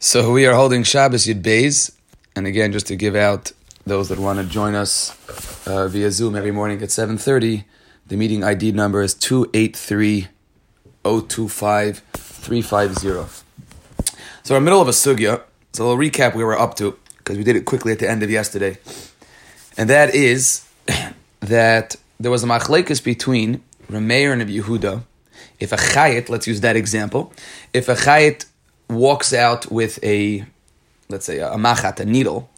So we are holding Shabbos Yud Beis, and again, just to give out those that want to join us uh, via Zoom every morning at seven thirty, the meeting ID number is two eight three zero two five three five zero. So we're in the middle of a sugya. So a little recap we were up to because we did it quickly at the end of yesterday, and that is that there was a machlekes between Rameir and Yehuda. If a chayit, let's use that example, if a chayit walks out with a, let's say, a machat, a needle.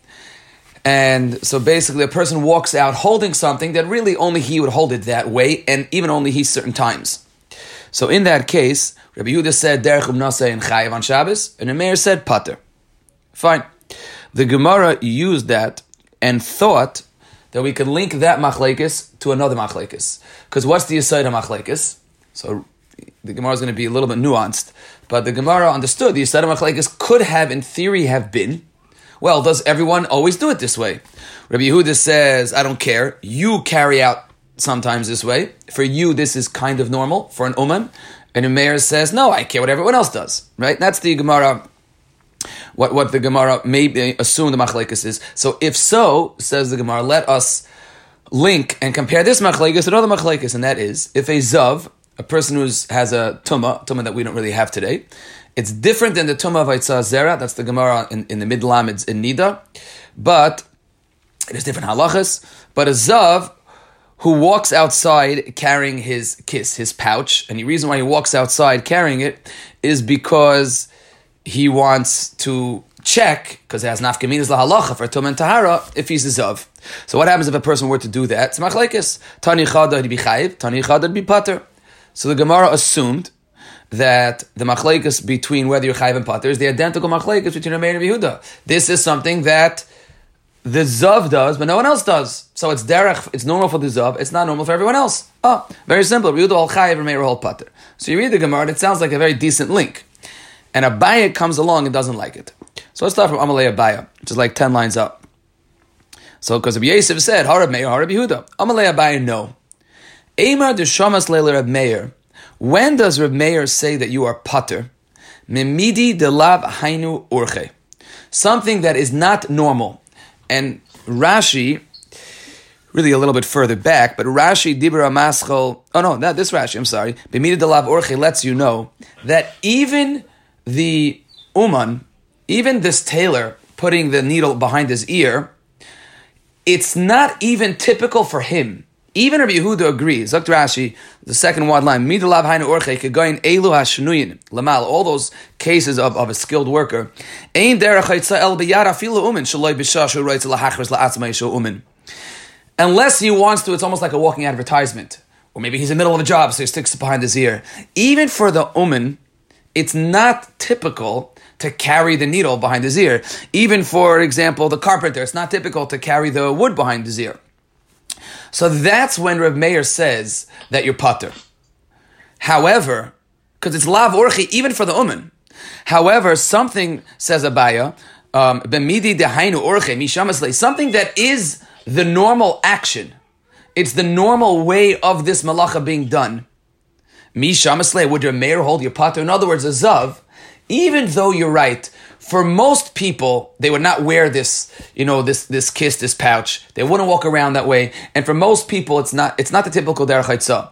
And so basically, a person walks out holding something that really only he would hold it that way, and even only he certain times. So in that case, Rabbi Yehuda said derech umnase and chayiv on Shabbos, and the mayor said pater. Fine. The Gemara used that and thought that we could link that machlekes to another machlekes. Because what's the aside of machlekes? So the Gemara is going to be a little bit nuanced, but the Gemara understood the Yisrael Machlekes could have, in theory, have been. Well, does everyone always do it this way? Rabbi Yehuda says, I don't care. You carry out sometimes this way. For you, this is kind of normal for an uman. And Umair says, no, I care what everyone else does. Right? That's the Gemara. What, what the Gemara may assume the machlekes is. So if so, says the Gemara, let us link and compare this machlekes to another machlekes, and that is if a zav a person who has a tuma, tuma that we don't really have today. It's different than the tuma of Aitzah Zera, that's the Gemara in, in the mid lamids in Nida, but it is different halachas. But a zav who walks outside carrying his kiss, his pouch, and the reason why he walks outside carrying it is because he wants to check, because it has nafkaminas lahalacha for tum and tahara, if he's a zav. So what happens if a person were to do that? It's machlekes. Tani chada be chayiv, tani chada be pater. So the Gemara assumed that the machlekes between whether you're chayiv and pater is the identical machlekes between Rameir and Yehuda. This is something that the zav does, but no one else does. So it's derech. It's normal for the zav. It's not normal for everyone else. Oh, very simple. Yehuda all chayiv, Rameir all pater. So you read the Gemara, and it sounds like a very decent link. And Abaya comes along and doesn't like it. So let's start from Amalei Abaya, which is like ten lines up. So because Yosef said, Harab Meir, Harab Yehuda. Amalei Abaya, no. Eimar de Shamas Leila Reb Meir. When does Reb Meir say that you are pater? Mimidi de lav hainu urche. Something that is not normal. And Rashi, really a little bit further back, but Rashi Dibra Maschel, oh no, not this Rashi, I'm sorry. Bimidi de lav urche lets you know that even the Uman, even this tailor putting the needle behind his ear, it's not even typical for him even Rabbi Yehuda agrees. Look Rashi, the second one line. Lamal. All those cases of, of a skilled worker. Ein. Unless he wants to, it's almost like a walking advertisement. Or maybe he's in the middle of a job, so he sticks behind his ear. Even for the umin, it's not typical to carry the needle behind his ear. Even for example, the carpenter, it's not typical to carry the wood behind his ear. So that's when Reb Meir says that you're pater. However, because it's lav orchi even for the uman. However, something says Abaya, um, b'midi dehainu orche mishamasle, something that is the normal action. It's the normal way of this malacha being done. Mishamasle, would your mayor hold your pater? In other words, a zav, even though you're right, for most people, they would not wear this, you know, this this kiss, this pouch. They wouldn't walk around that way. And for most people, it's not it's not the typical derech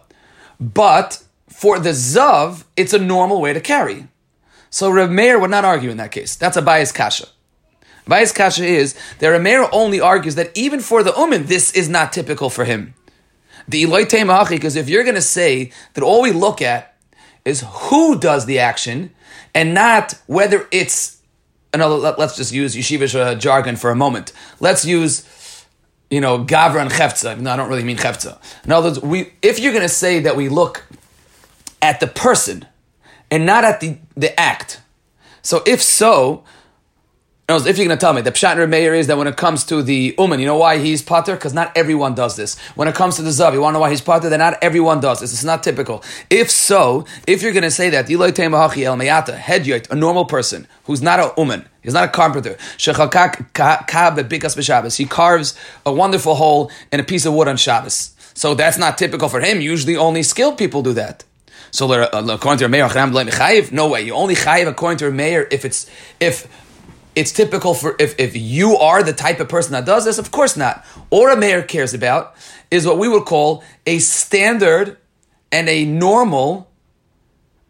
But for the zav, it's a normal way to carry. So Reb Meir would not argue in that case. That's a bias kasha. Bias kasha is that Reb Meir only argues that even for the umin, this is not typical for him. The Eloy because if you're going to say that all we look at is who does the action and not whether it's another, let, us just use yeshivish uh, jargon for a moment. Let's use, you know, gavra and chefza. No, I don't really mean chefza. In other words, we, if you're going to say that we look at the person and not at the, the act, so if so, if you're going to tell me, the Pshat and Meir is that when it comes to the Uman, you know why he's Pater? Because not everyone does this. When it comes to the Zav, you want to know why he's Pater? Then not everyone does this. It's not typical. If so, if you're going to say that, a normal person who's not a Uman, he's not a carpenter, he carves a wonderful hole in a piece of wood on Shabbos. So that's not typical for him. Usually only skilled people do that. So uh, according to mayor, no way. You only chayiv according to mayor if it's if it's typical for if, if you are the type of person that does this. Of course not. Or a mayor cares about is what we would call a standard and a normal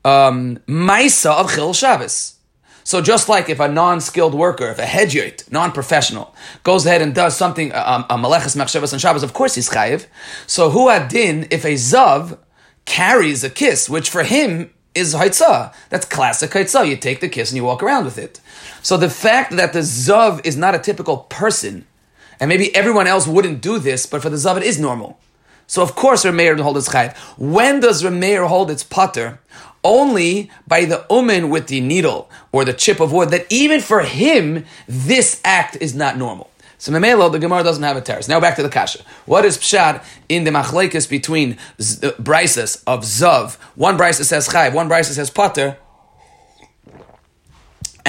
um, of chil Shabbos. So just like if a non-skilled worker, if a hedjit, non-professional, goes ahead and does something, um, a maleches machshavas and Shabbos, of course he's chayiv. So who din if a zav carries a kiss, which for him is haitzah. That's classic haitzah. You take the kiss and you walk around with it. So the fact that the zav is not a typical person, and maybe everyone else wouldn't do this, but for the zav it is normal. So of course Rameir hold chayiv. When does Rameir hold its putter? only by the umen with the needle or the chip of wood that even for him, this act is not normal. So Memelo, the Gemara doesn't have a terrace. Now back to the Kasha. What is Pshad in the machlekes between z- uh, brises of Zav? One brise says Chayv, one brise says Pater.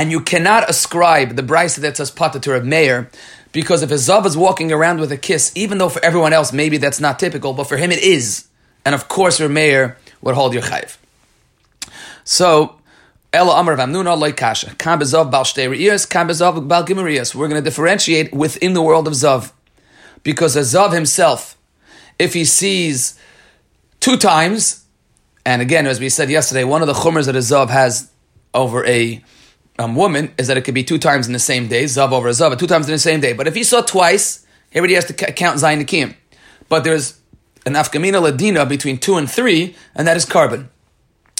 And you cannot ascribe the brise that says Pater to a mayor because if a Zav is walking around with a kiss, even though for everyone else maybe that's not typical, but for him it is. And of course, your mayor would hold your Chayv. So, Ella Amar Vamnuna like Kasha. Kam bezav bal kam bezav bal We're going to differentiate within the world of Zav. Because a Zav himself, if he sees two times, and again, as we said yesterday, one of the chumers that a Zav has over a um, woman is that it could be two times in the same day, Zav over Zav, two times in the same day. But if he saw twice, everybody has to count Zayin Nakim. But there's an Afkamina Ladina between two and three, and that is carbon.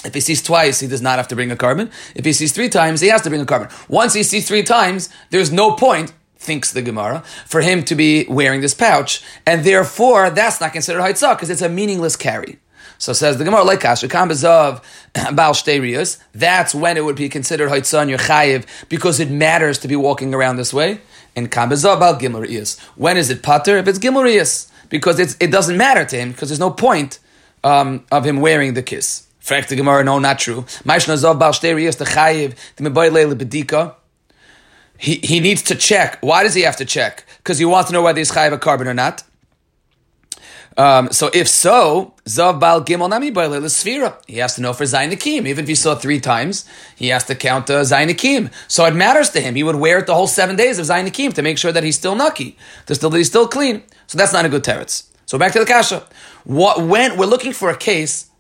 If he sees twice, he does not have to bring a carbon. If he sees three times, he has to bring a carbon. Once he sees three times, there's no point, thinks the Gemara, for him to be wearing this pouch, and therefore that's not considered haitzah because it's a meaningless carry. So says the Gemara, like Kashakam Bezav Baal Shtei that's when it would be considered haitzah and your chayiv because it matters to be walking around this way. And Kam Bezav Baal Gimel When is it pater? If it's Gimel because it doesn't matter to him because there's no point um, of him wearing the kiss. Fragt the Gemara, no, not true. Maishna Zov Baal Shteri the Chayiv, the Mebayle Bedika. He, he needs to check. Why does he have to check? Because he wants to know whether he's Chayiv a carbon or not. Um, so if so, Zav Baal Gimel Nami Sfira. He has to know for Zayin Akim. Even if he saw three times, he has to count uh, Zayin Akim. So it matters to him. He would wear it the whole seven days of Zayin Akim to make sure that he's still nucky, to still that he's still clean. So that's not a good teretz. So back to the kasha. What when we're looking for a case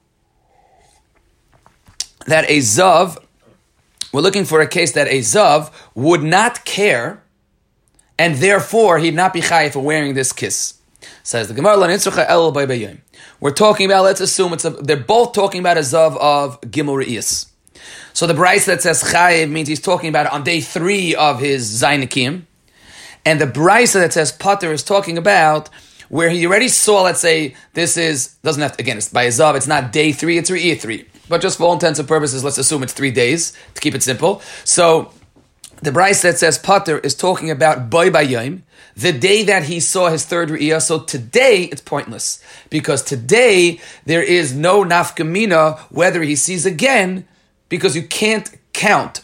that a Zav, we're looking for a case that a Zav would not care, and therefore he'd not be chayiv for wearing this kiss. Says the Gemara, We're talking about, let's assume it's a, they're both talking about a Zav of Gimel Re'is. So the Bryce that says chayiv means he's talking about it on day three of his Zainakim. And the Bryce that says Potter is talking about where he already saw, let's say, this is, doesn't have to, again, it's by Zav, it's not day three, it's Re'ir three. But just for all intents and purposes, let's assume it's three days to keep it simple. So the Bryce that says Potter is talking about Boy Bayim, the day that he saw his third Riyah. So today it's pointless because today there is no nafkamina whether he sees again because you can't count.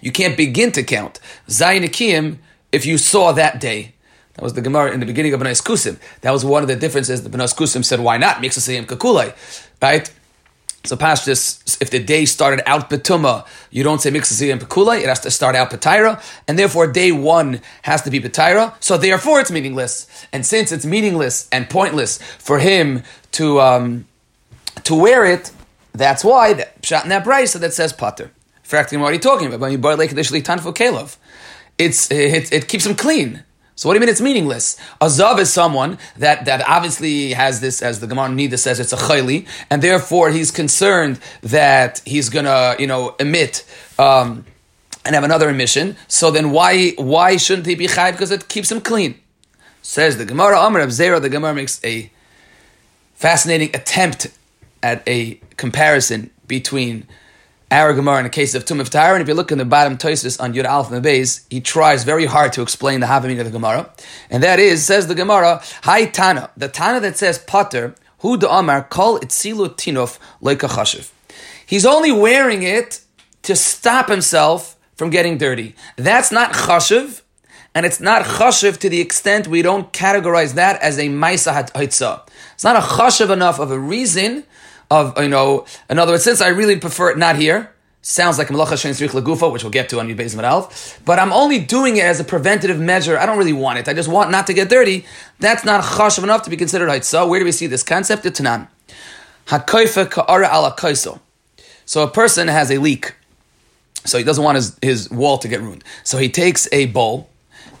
You can't begin to count Zayin if you saw that day. That was the Gemara in the beginning of Benas Kusim. That was one of the differences. The Benas Kusim said, "Why not?" Makes us say Kakulei, right? So Pashtus, if the day started out Betuma, you don't say Mixasi and Pekula, it has to start out Petira, and therefore day one has to be Petira, so therefore it's meaningless. And since it's meaningless and pointless for him to um, to wear it, that's why that shot in that price that says Pater. Fracting, what are you talking about? It's it, it keeps him clean. So what do you mean it's meaningless? A zav is someone that, that obviously has this, as the Gemara Nida says, it's a chayli, and therefore he's concerned that he's gonna, you know, emit um, and have another emission. So then why why shouldn't he be chayv? Because it keeps him clean. Says the Gemara Amr of Zera, the Gemara makes a fascinating attempt at a comparison between our Gemara in the case of Tumif Tahar, and if you look in the bottom Toisis on Yud Alf Beis, he tries very hard to explain the Havamina of the Gemara, and that is, says the Gemara, Hi Tana, the Tana that says Potter, Hu de Amar, Kol Itzilu Tinof Leika Chashiv. He's only wearing it to stop himself from getting dirty. That's not Chashiv, and it's not Chashiv to the extent we don't categorize that as a Maisa Haitzah. It's not a Chashiv enough of a reason of, you know, in other words, since I really prefer it not here, sounds like Malacha Shein Srich Lagufa, which we'll get to on Yud Beis Alf, but I'm only doing it as a preventative measure. I don't really want it. I just want not to get dirty. That's not chashav enough to be considered Haitzah. Where do we see this concept? It's Tanan. Hakoifa ka'ara ala kaiso. So a person has a leak. So he doesn't want his, his wall to get ruined. So he takes a bowl,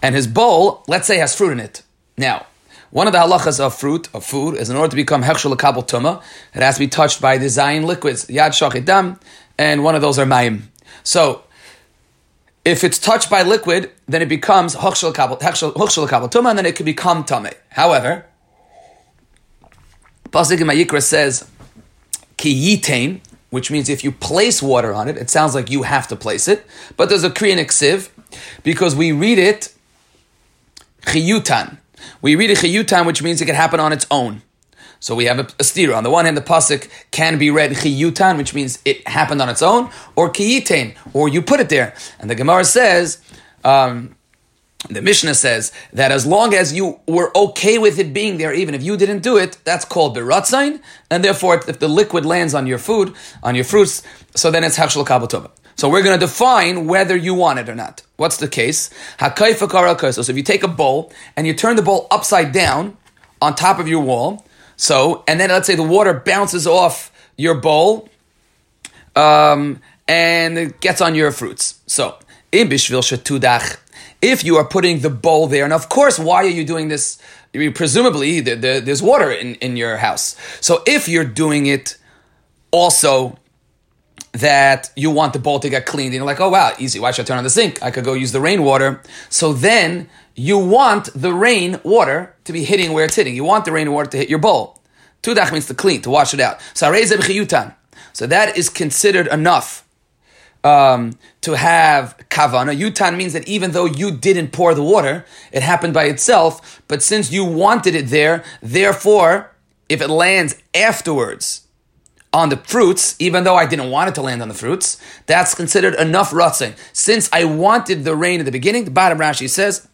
and his bowl, let's say, has fruit in it. Now, one of the halachas of fruit, of food, is in order to become hechshel kabel tuma, it has to be touched by the zayin liquids, yad shachit dam, and one of those are mayim. So, if it's touched by liquid, then it becomes hechshel kabel tuma, and then it can become tame. However, Pasuk in Vayikra says, ki yitain, which means if you place water on it, it sounds like you have to place it. But there's a Korean eksiv, because we read it chiyutan. We read a chiyutan, which means it can happen on its own. So we have a, a stira. On the one hand, the pasuk can be read chiyutan, which means it happened on its own, or kiyitain, or you put it there. And the Gemara says, um, the Mishnah says that as long as you were okay with it being there, even if you didn't do it, that's called beratzain, and therefore, if the liquid lands on your food, on your fruits, so then it's hachshel kabotova. So we're going to define whether you want it or not. What's the case? So if you take a bowl and you turn the bowl upside down on top of your wall, so and then let's say the water bounces off your bowl, um, and it gets on your fruits. So if you are putting the bowl there, and of course, why are you doing this? Presumably, the, the, there's water in, in your house. So if you're doing it also that you want the bowl to get cleaned, and you're like, oh wow, easy, why should I turn on the sink? I could go use the rainwater. So then you want the rain water to be hitting where it's hitting. You want the rain water to hit your bowl. Tudach means to clean, to wash it out. So that is considered enough um, to have kavana. Yutan means that even though you didn't pour the water, it happened by itself. But since you wanted it there, therefore, if it lands afterwards on the fruits, even though I didn't want it to land on the fruits, that's considered enough ratzin. Since I wanted the rain at the beginning, the bottom Rashi says,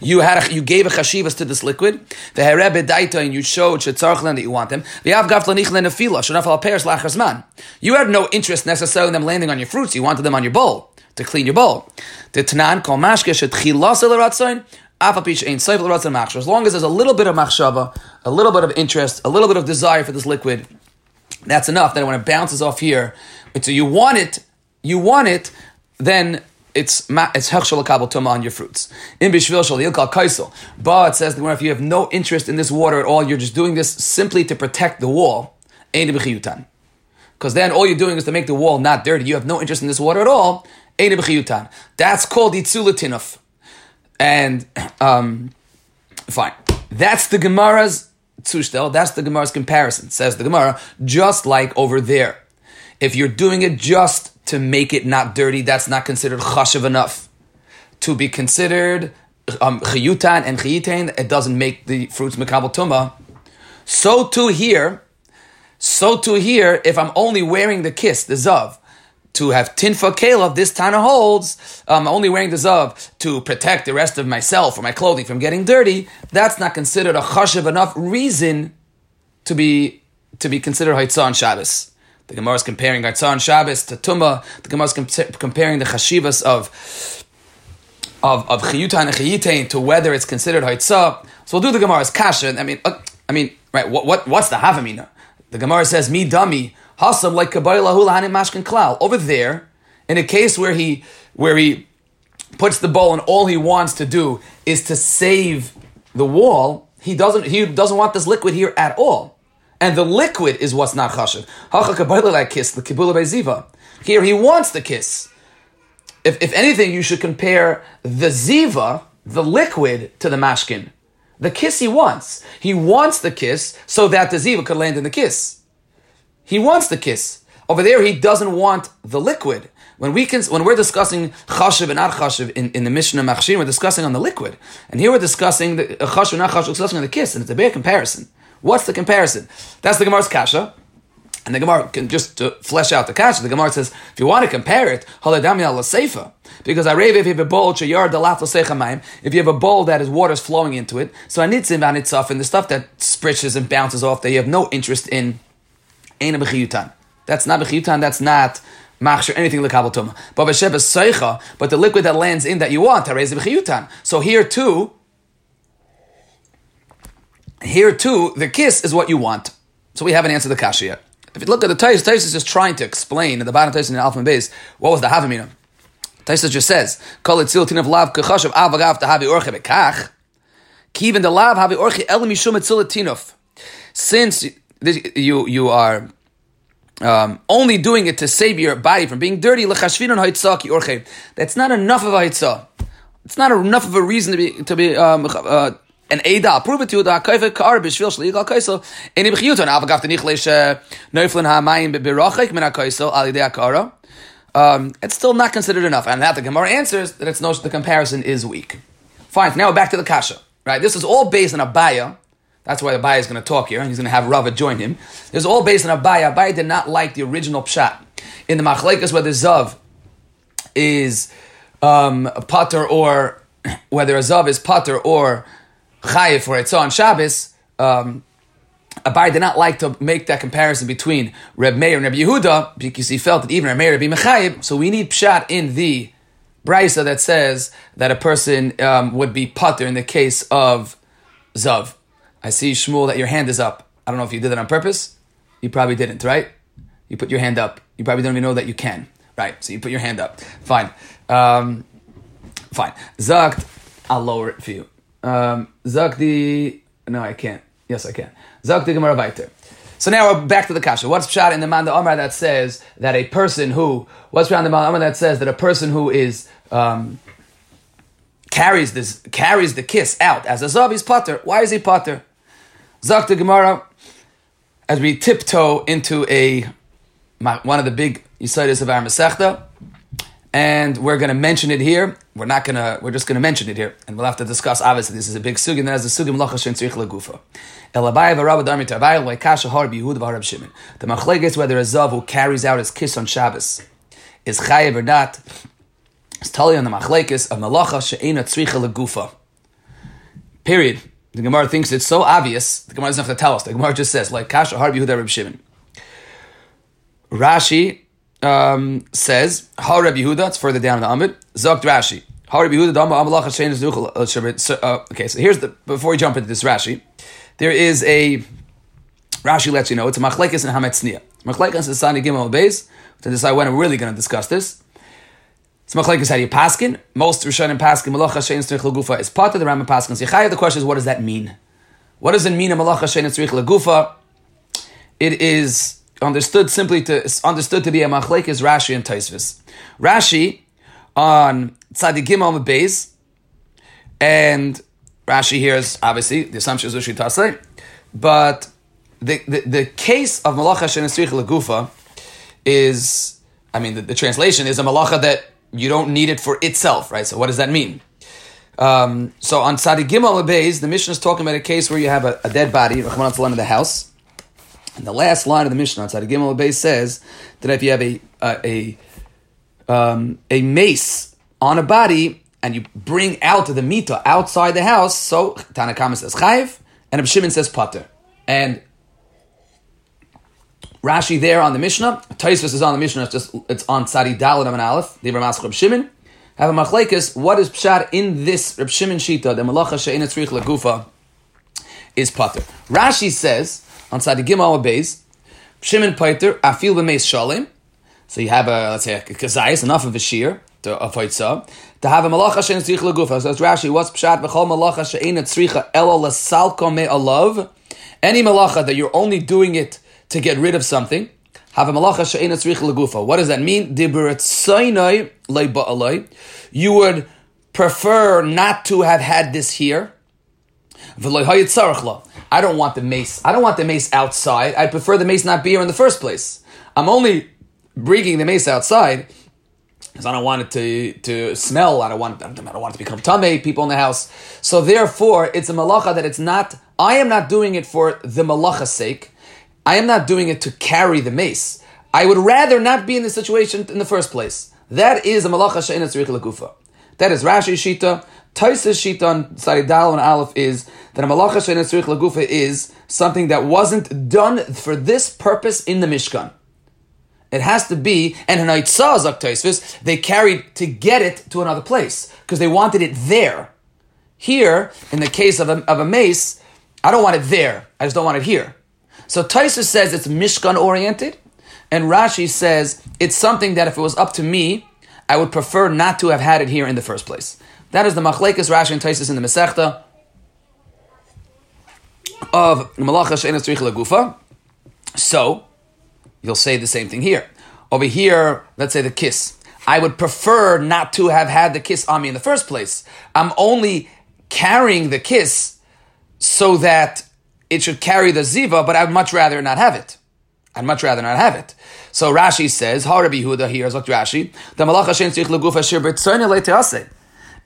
you had a, you gave a chashivas to this liquid, the and you showed that you want them. The avgav lanich You had no interest necessarily in them landing on your fruits, you wanted them on your bowl to clean your bowl. The Tanan kol mashke as long as there's a little bit of machshava, a little bit of interest, a little bit of desire for this liquid, that's enough. Then when it bounces off here, so you want it, you want it, then it's it's hechshel kabel tuma on your fruits. In bishvil shal kaisel. But it says the if you have no interest in this water at all, you're just doing this simply to protect the wall. Because then all you're doing is to make the wall not dirty. You have no interest in this water at all. That's called itzulatinov. And um, fine. That's the Gemara's tzushtel. That's the Gemara's comparison. Says the Gemara, just like over there. If you're doing it just to make it not dirty, that's not considered chashav enough. To be considered um, chiyutan and chiyitain, it doesn't make the fruits mekabel tuma. So too here, so too here, if I'm only wearing the kiss, the zav, to have tinfa kela, this Tana holds, um, only wearing the zav to protect the rest of myself or my clothing from getting dirty, that's not considered a chashiv enough reason to be to be considered haitzah on Shabbos. The Gemara is comparing haitzah on Shabbos to Tumah. The Gemara is comparing the chashivas of of of chiyuta and chiyitain to whether it's considered haitzah. So we'll do the Gemara's kasha. I mean, uh, I mean, right? What, what what's the havamina? The Gemara says, "Me dami." Hasam like mashkin klal. Over there, in a case where he where he puts the bowl and all he wants to do is to save the wall, he doesn't he doesn't want this liquid here at all. And the liquid is what's not chashiv. like kiss the kibula ziva. Here he wants the kiss. If, if anything, you should compare the ziva, the liquid, to the mashkin. The kiss he wants. He wants the kiss so that the ziva could land in the kiss. He wants the kiss. Over there, he doesn't want the liquid. When we can, when we're discussing chashiv and not chashiv in, in the Mishnah Machshir, we're discussing on the liquid, and here we're discussing the uh, chashiv and not chashiv, discussing on the kiss, and it's a big comparison. What's the comparison? That's the Gemara's kasha. And the Gemara can just to flesh out the kasha. The Gemara says, if you want to compare it, because I rave if you have a bowl, if you have a bowl that is water's flowing into it, so anitzim and the stuff that spritches and bounces off that you have no interest in, ain't a bechiyutan. That's not bechiyutan. That's not machshir anything lekabel tuma. But b'sheba seicha, but the liquid that lands in that you want, raise bechiyutan. So here too, here too, the kiss is what you want. So we haven't answered the kasha yet. If you look at the Tais, Tais is just trying to explain at the bottom of Tais in the Alpha and Base, what was the Havamina? Tais just says, Kol etzil tinav lav kechashav avagav to havi orche bekach, kivin the lav havi orche el mishum etzil tinov. Since you, you are um, only doing it to save your body from being dirty. That's not enough of a haitzah. It's not enough of a reason to be, to be um, uh, an Eida, I'll prove it to you, the Hakaifa Kar Bishvil Shli Gal Kaisel, in Ibchiyuton, Avagav the Nichlesh Neuflin HaMayim Birachik Min HaKaisel, Ali De Akara. Um, it's still not considered enough. And that the Gemara answers that it's no, the comparison is weak. Fine, now back to the Kasha. Right? This is all based on Abaya. That's why Abaya is going to talk here, and he's going to have Rava join him. Is all based on Abaya. Abaya did not like the original Pshat. In the Machlekas, whether the Zav is um, Pater or whether a Zav is Pater or chayiv for it. So on Shabbos, um, Abai did not like to make that comparison between Reb Meir and Reb Yehuda because he felt that even Reb Meir would be mechayiv. So we need pshat in the brisa that says that a person um, would be putter in the case of zav. I see Shmuel that your hand is up. I don't know if you did it on purpose. You probably didn't, right? You put your hand up. You probably don't even know that you can, right? So you put your hand up. Fine, um, fine. Zakt, I'll lower it for you. Um, Zakdi. No, I can't. Yes, I can. Zakdi Gemara. So now we're back to the kasha. What's shot in the Manda Omar that says that a person who what's found in the Manda Omar that says that a person who is um, carries this carries the kiss out as a zav potter. Why is he potter? Zakti Gemara, as we tiptoe into a one of the big Yisaitis of our Masechta, and we're going to mention it here. We're not going to. We're just going to mention it here, and we'll have to discuss. Obviously, this is a big sugin. And as the sugim lacha shen tzrich legufa. Elabayev Rabbi Darmi Tavayev leikasha har biyehud v'harab Shimon. The machlekes whether a zav who carries out his kiss on Shabbos is chayev or not is tali on the machlekes of malacha she'ena tzricha legufa. Period. The Gemara thinks it's so obvious. The Gemara doesn't have to tell us. The Gemara just says like kasha har biyehud Reb Shimon. Rashi um, says, Ha Rabbi Yehuda, it's further down in the Amid, Zogt Rashi. Ha Rabbi Yehuda, Dama Amalach Hashem uh, Okay, so here's the, before we jump into this Rashi, there is a, Rashi lets you know, it's a Machlekes and Hametzniya. Machlekes is Sani Gimel Beis, to decide when we're really going to discuss this. It's Machlekes do you paskin? Most Rishonim paskin, Malach Hashem Tzrich Lagufa is part of the Rambam paskins. Yechaya, the question is, what does that mean? What does it mean, Malach Hashem Tzrich Lagufa? It is understood simply to understood to be a machlek is Rashi and Taisvis. Rashi on Tzadik Gimel Beis, and Rashi here is obviously the assumption is Ushi Tasle, but the, the, the case of Malacha Shenesrich Lagufa is, I mean, the, the, translation is a Malacha that you don't need it for itself, right? So what does that mean? Um, so on Tzadik Gimel the Mishnah is talking about a case where you have a, a dead body, in the house, and the last line of the Mishnah, on of Gimel says that if you have a a a, um, a mace on a body and you bring out the mita outside the house, so Tanakama says chayiv, and Reb Shimon says pater. And Rashi there on the Mishnah, Taisvis is on the Mishnah. It's just it's on Tzadi Dalit and Aleph. The Ramas Reb Shimon have a machlekes. What is pshat in this Reb Shimon shita? The malacha she'ina tzrich legufa is pater. Rashi says on the Gimel Beis, Shimon Paiter, Afil b'meis Shalim. So you have a, let's say, a kazayis, enough of a shear, to a to have a malacha she'en tzricha legufa. So it's Rashi, what's pshat v'chol malacha she'en tzricha elo lasalko alav. Any malacha that you're only doing it to get rid of something, have a malacha. What does that mean? You would prefer not to have had this here. I don't want the mace. I don't want the mace outside. I prefer the mace not be here in the first place. I'm only bringing the mace outside because I don't want it to, to smell. I don't want I don't want it to become tame. People in the house. So therefore, it's a malacha that it's not. I am not doing it for the malacha's sake. I am not doing it to carry the mace. I would rather not be in this situation in the first place. That is a malacha she'ena tzarich lagufa. That is Rashi Shita. Taisa's Shita on Saridal and Aleph is that a malacha she'ena tzarich lagufa is something that wasn't done for this purpose in the Mishkan. It has to be, and Hanaitzah Zak they carried to get it to another place because they wanted it there. Here, in the case of a, of a mace, I don't want it there. I just don't want it here. So Taisa says it's Mishkan oriented, and Rashi says it's something that if it was up to me, I would prefer not to have had it here in the first place. That is the Machlekes Rashi and Taisus in the Masechta of Malacha She'enas Gufa. So, you'll say the same thing here. Over here, let's say the kiss. I would prefer not to have had the kiss on me in the first place. I'm only carrying the kiss so that it should carry the ziva, but I'd much rather not have it. I'd much rather not have it. So Rashi says, "Ha Rabbi Yehuda here is like Rashi. The malacha shen tzich leguf asher b'tzoyne leitease.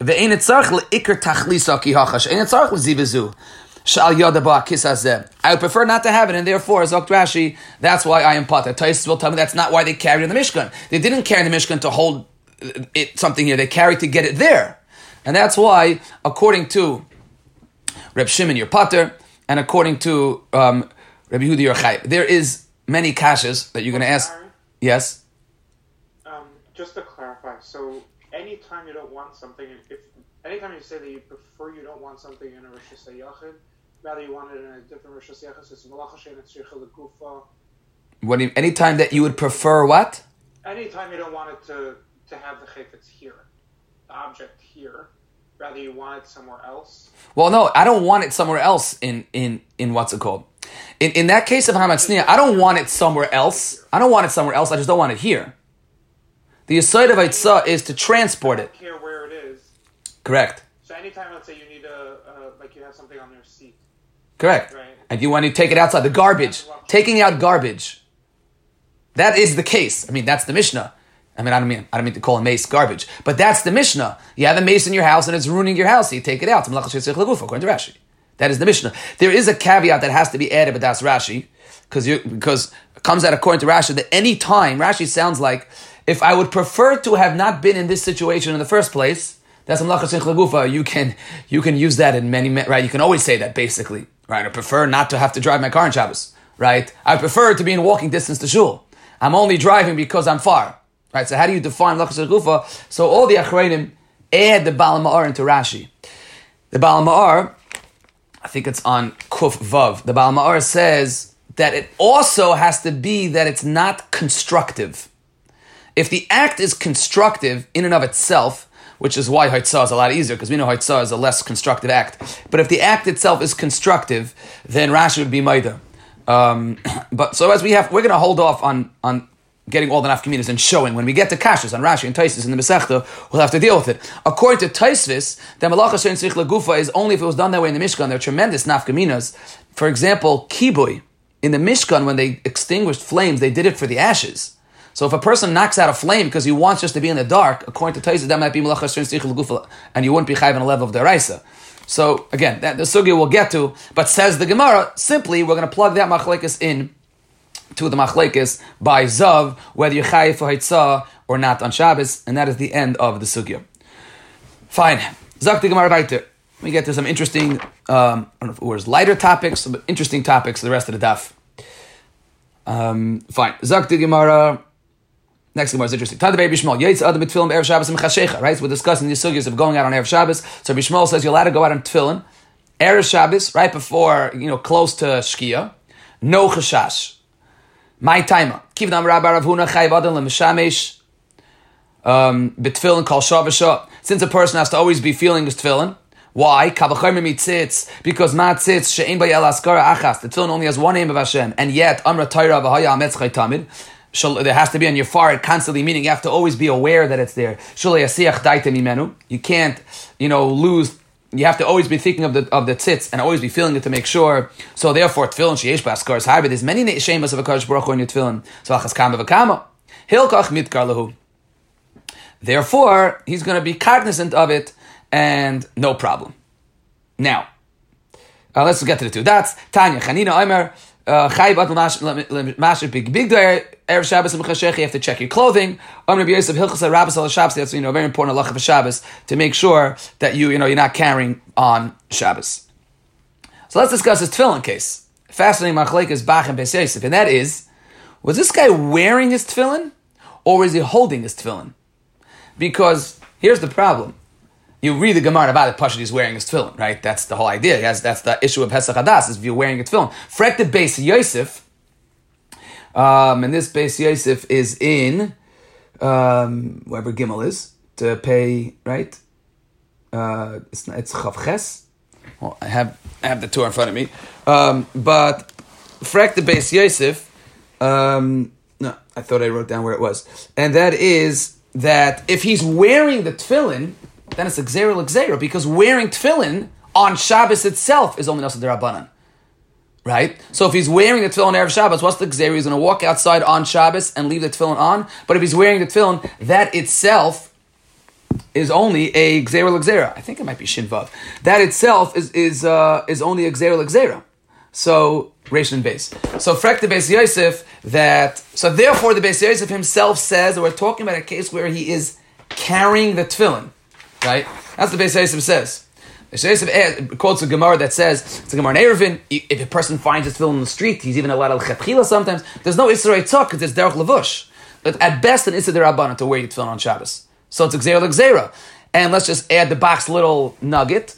Ve'ein etzarch leikr tachlisa ki hachash. Ein etzarch lezivazu. Shal yada ba kisazeh. I would prefer not to have it, and therefore, as Rashi, that's why I am pata. Taisus will tell me that's not why they carried in the Mishkan. They didn't carry in the Mishkan to hold uh, it something here. They carried to get it there, and that's why, according to Reb Shimon, your pater, and according to um, Rabbi Yehuda, your chay, there is many kashas that you're going to ask. Yes. Um, just to clarify, so anytime you don't want something, if anytime you say that you prefer you don't want something in a Rosh Hashanah, rather you want it in a different Rosh Hashanah, it's Malach Hashem, it's Gufa. What anytime that you would prefer what? Anytime you don't want it to, to have the chayfetz here, the object here, rather you want it somewhere else. Well, no, I don't want it somewhere else in in in what's it called? In, in that case of Hamatzniya, I don't want it somewhere else. I don't want it somewhere else. I just don't want it here. The aside of Eitzah is to transport it. Care where it is. Correct. So anytime, let's say you need a, uh, like you have something on your seat. Correct. Right. And you want to take it outside, the garbage. Taking out garbage. That is the case. I mean, that's the Mishnah. I mean, I don't mean I don't mean to call a mace garbage, but that's the Mishnah. You have a mace in your house and it's ruining your house. So you take it out. According to Rashi. That is the Mishnah. There is a caveat that has to be added, but that's Rashi, because you because it comes out according to Rashi that any time Rashi sounds like if I would prefer to have not been in this situation in the first place, that's Amlachas Lagufa. You can you can use that in many right. You can always say that basically, right? I prefer not to have to drive my car in Shabbos, right? I prefer to be in walking distance to shul. I'm only driving because I'm far, right? So how do you define Lachas Lagufa? So all the Achreinim add the Baal Ma'ar into Rashi. The Baal Ma'ar I think it's on Kuf Vav. The Baal Ma'ar says that it also has to be that it's not constructive. If the act is constructive in and of itself, which is why Haitzah is a lot easier, because we know Haitzah is a less constructive act. But if the act itself is constructive, then Rashi would be Maida. Um, but so as we have, we're going to hold off on, on getting all the nafkaminas and showing. When we get to kashas on Rashi and Taisis in the Masechta, we'll have to deal with it. According to Taisvis, the malacha shein tzich lagufa is only if it was done that way in the Mishkan. There are tremendous nafkaminas. For example, kibui in the Mishkan when they extinguished flames, they did it for the ashes. So if a person knocks out a flame because he wants just to be in the dark, according to Taisvis, that might be malacha shein tzich lagufa, and you wouldn't be chayv on a level of deraisa. So again, that, the sugya we'll get to, but says the Gemara, simply we're going to plug that machlekes in to the machlekes by zav whether you chayiv for haitzah or not on Shabbos, and that is the end of the sugya. Fine. Zak the Gemara. We get to some interesting, um, I don't know if it was lighter topics, but interesting topics. The rest of the daf. Um, fine. The Gemara. Next Gemara is interesting. Tad Rabbi Shmuel. Yaitz adam b'tfilim erev Shabbos and Right. So we're discussing the sugyas of going out on erev Shabbos. So Rabbi Shmuel says you're allowed to go out on tefillin erev Shabbos right before you know close to Shkia. No chashash. My timer. Kivnam Rabbi Rav Huna Chayv Adam Lemeshamesh um, B'tfilin Kol Shavasha. Since a person has to always be feeling his tefillin, why? Because ma tzitz she'en bayel askara achas. The tefillin only has one name of Hashem, and yet Amra Torah v'haya ametz tamid. There has to be on your forehead constantly, meaning you have to always be aware that it's there. You can't, you know, lose you have to always be thinking of the of the tzitz and always be feeling it to make sure. So therefore, tefillin sheyesh baskars hybrid. There's many shemas of a kadosh baruch in your tefillin. So achas kam v'kama hilkach mitkar. Therefore, he's going to be cognizant of it and no problem. Now, uh, let's get to the two. That's Tanya Chanina Omer. Uh, Masher Big Big Day, Erev Shabbos and Chashech, you have to check your clothing. Om Rabbi Yosef Hilchas Rabbis al Shabbos, that's you know very important halacha for Shabbos to make sure that you you know you're not carrying on Shabbos. So let's discuss this tefillin case. Fascinating machlek is Bach and Beis and that is, was this guy wearing his tefillin, or was he holding his tefillin? Because here's the problem. You read the Gemara about it, Pashut is wearing his tefillin, right? That's the whole idea. Yes, that's the issue of Pesach Hadas, is if you're wearing a tefillin. Frek the base Yosef, um, and this base Yosef is in um, wherever Gimel is to pay right. Uh, it's it's Chavches. Well, I have I have the tour in front of me, um, but Frek the base Yosef. Um, no, I thought I wrote down where it was, and that is that if he's wearing the tefillin, then it's a gzera l'gzera because wearing tefillin on Shabbos itself is only nasa derabanan. Right? So if he's wearing the tefillin Erev Shabbos, what's the gzera? He's going to walk outside on Shabbos and leave the tefillin on. But if he's wearing the tefillin, that itself is only a gzera l'gzera. I think it might be shinvav. That itself is is uh, is only a gzera l'gzera. So Ration base. So frek the Beis Yosef that so therefore the Beis Yosef himself says that we're talking about a case where he is carrying the tefillin, right? That's the Beis Yosef says. Beis Yosef eh, quotes a Gemara that says it's a Gemara in Eruvin. If a person finds his tefillin in the street, he's even allowed al sometimes. There's no Israel tzak because there's derech levush. But at best, an Issa Rabbanah to wear your tefillin on Shabbos. So it's a gzera. And let's just add the box little nugget.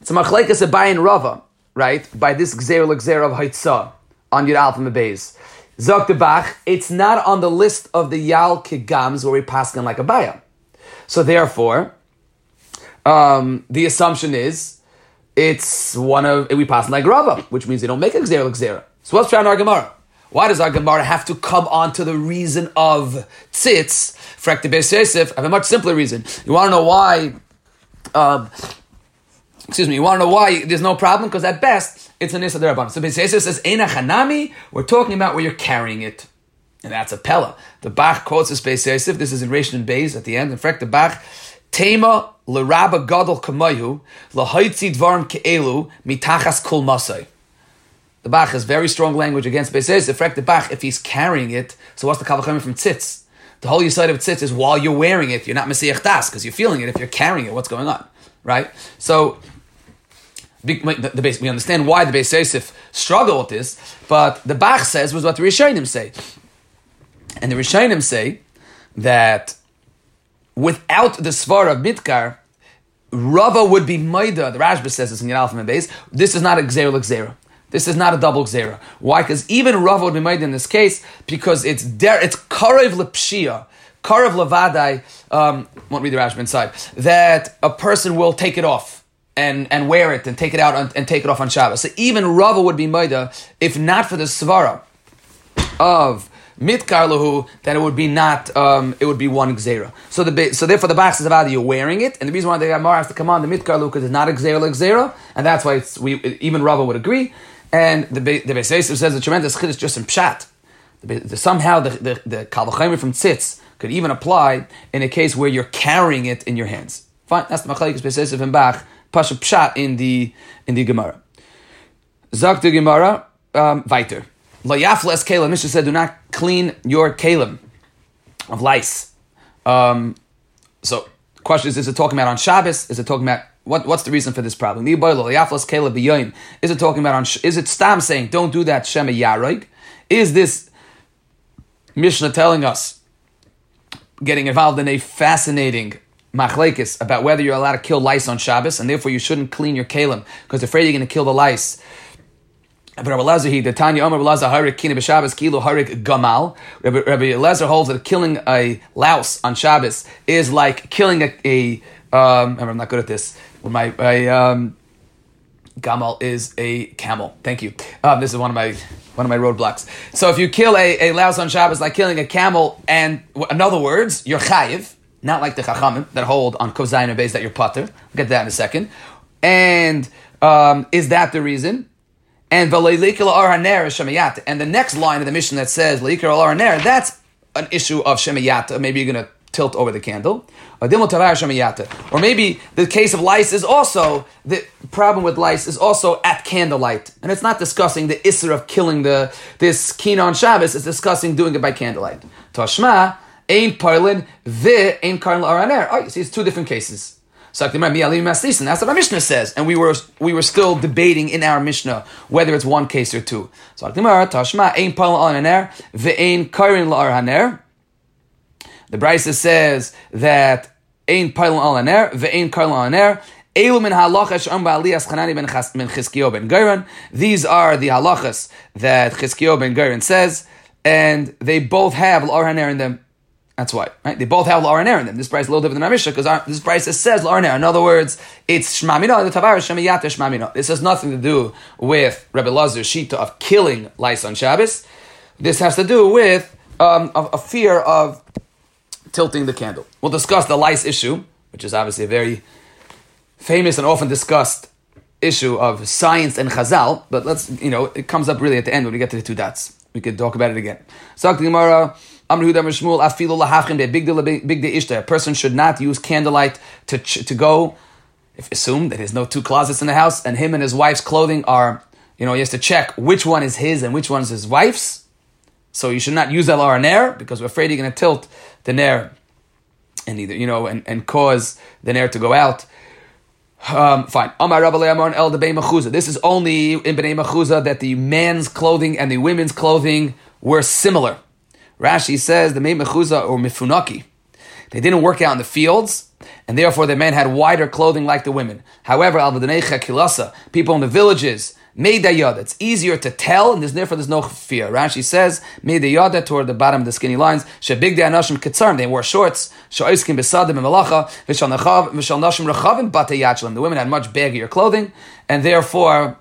It's a machlekes a bayin rava right, by this Gzer Gzer of Haitzah on your Alpha Beis. Zok Bach, it's not on the list of the Yal Kigams where we pass on like a Baya. So therefore, um, the assumption is it's one of, we pass like Rava, which means they don't make a Gzer Gzer. So what's trying our Gemara? Why does our Gemara have to come on to the reason of tzitz? Frek the Beis Yosef, I have a much simpler reason. You want to know why um, excuse me, you want to know why there's no problem? Because at best, it's an Issa Daraban. So Beis Yosef says, Eina Hanami, we're talking about where you're carrying it. And that's a Pella. The Bach quotes this Beis Yosef, this is in Rishon and Beis at the end. In fact, the Bach, Tema l'rabba gadol kamayu, l'hoitzi dvarim ke'elu, mitachas kul masay. The Bach has very strong language against Beis Yosef. The Bach, if he's carrying it, so what's the kavachim from tzitz? The whole side of tzitz is while you're wearing it, you're not Messiah das, because you're feeling it. If you're carrying it, what's going on? Right? So the, the base, we understand why the Beis Yosef struggle with this, but the Bach says was what the Rishonim say. And the Rishonim say that without the Svar of Mitkar, Rava would be Maida. The Rashba says this in Yad Alpha base. This is not a Xera Xera. This is not a double Xera. Why? Because even Rava would be Maida in this case because it's der, it's Karev Lepshia. Karev Levadai, um, won't read the Rashba inside, that a person will take it off and, and wear it and take it out and, and take it off on Shabbos. So even Rava would be Maida if not for the Svara of Mitkar Lahu, then it would be not, um, it would be one Gzera. So the so therefore the box is about you're wearing it, and the reason why the Gemara has to come on the Mitkar Lahu because it's not a Gzera like Gzera, and that's why it's, we, even Rava would agree. And the, the Beis Yosef says the tremendous chiddush just in Pshat. The, the, somehow the, the, the from Tzitz could even apply in a case where you're carrying it in your hands. Fine, that's the Machlaikis Beis Yosef and Bach pasha pshat in the in the Gemara. Zak the Gemara um, weiter. Layafles kalim. Mishnah said, do not clean your kalim of lice. Um, so, question is: Is it talking about on Shabbos? Is it talking about what, what's the reason for this problem? Is it talking about on? Is it Stam saying don't do that Shema Yaroig? Is this Mishnah telling us getting involved in a fascinating machlekes about whether you're allowed to kill lice on Shabbos, and therefore you shouldn't clean your kalim because afraid you're going to kill the lice. Rabbi Lezer, he the Tanya Omer Lezer Harik Kina b'Shabbos Kilo Harik Gamal. Rabbi, Rabbi Lezer holds that killing a louse on Shabbos is like killing a. a um, I'm not good at this. My, my um, Gamal is a camel. Thank you. Um, this is one of my one of my roadblocks. So if you kill a, a louse on Shabbos, like killing a camel, and in other words, you're chayiv not like the Chachamim that hold on Kozayin base that you're putter. We'll get to that in a second. And um, is that the reason? And and the next line of the mission that says that's an issue of shemayat. Maybe you're going to tilt over the candle. Or maybe the case of lice is also, the problem with lice is also at candlelight. And it's not discussing the isser of killing the this keen on Shabbos, it's discussing doing it by candlelight. Tashma, ain parlin, the ain karn. Oh, you see, it's two different cases. So that's what our Mishnah says, and we were we were still debating in our Mishnah whether it's one case or two. So Tashma ain parlin araner, the ain karn araner. The Brisa says that Ein Pailon al Aner, Ve'ein Karlon al Aner, Elu min halachas sham ba'aliyas Chanani ben Chizkiyo ben Geron. These are the halachas that Chizkiyo ben Geron says, and they both have l'araner in them. That's why, right? They both have l'araner in them. This price is a little different than our Mishnah because this price says l'araner. In other words, it's shmamina, the tavar shemiyata shmamina. This has nothing to do with Rebbe Lazar's shita of killing lice on Shabbos. This has to do with um, a, a fear of tilting the candle. We'll discuss the lice issue, which is obviously a very famous and often discussed issue of science and chazal, but let's, you know, it comes up really at the end when we get to the two dots. We could talk about it again. So, Gemara, a person should not use candlelight to, to go, if assume that there's no two closets in the house, and him and his wife's clothing are, you know, he has to check which one is his and which one is his wife's. So you should not use El Nair because we're afraid you're going to tilt the Nair and either, you know, and, and cause the Nair to go out. Um, fine. This is only in Bnei Machuza that the man's clothing and the women's clothing were similar. Rashi says the Mei Mechuza or Mifunaki. They didn't work out in the fields, and therefore the men had wider clothing like the women. However, alvadenecha kilasa, people in the villages Meidayada. It's easier to tell, and there's therefore there's no fear. Rashi says Meidayada toward the bottom of the skinny lines. Shebig anashim kitzarm. They wore shorts. Shoiskim besadim nachav v'shal nashim rechavim batayachlim. The women had much baggier clothing, and therefore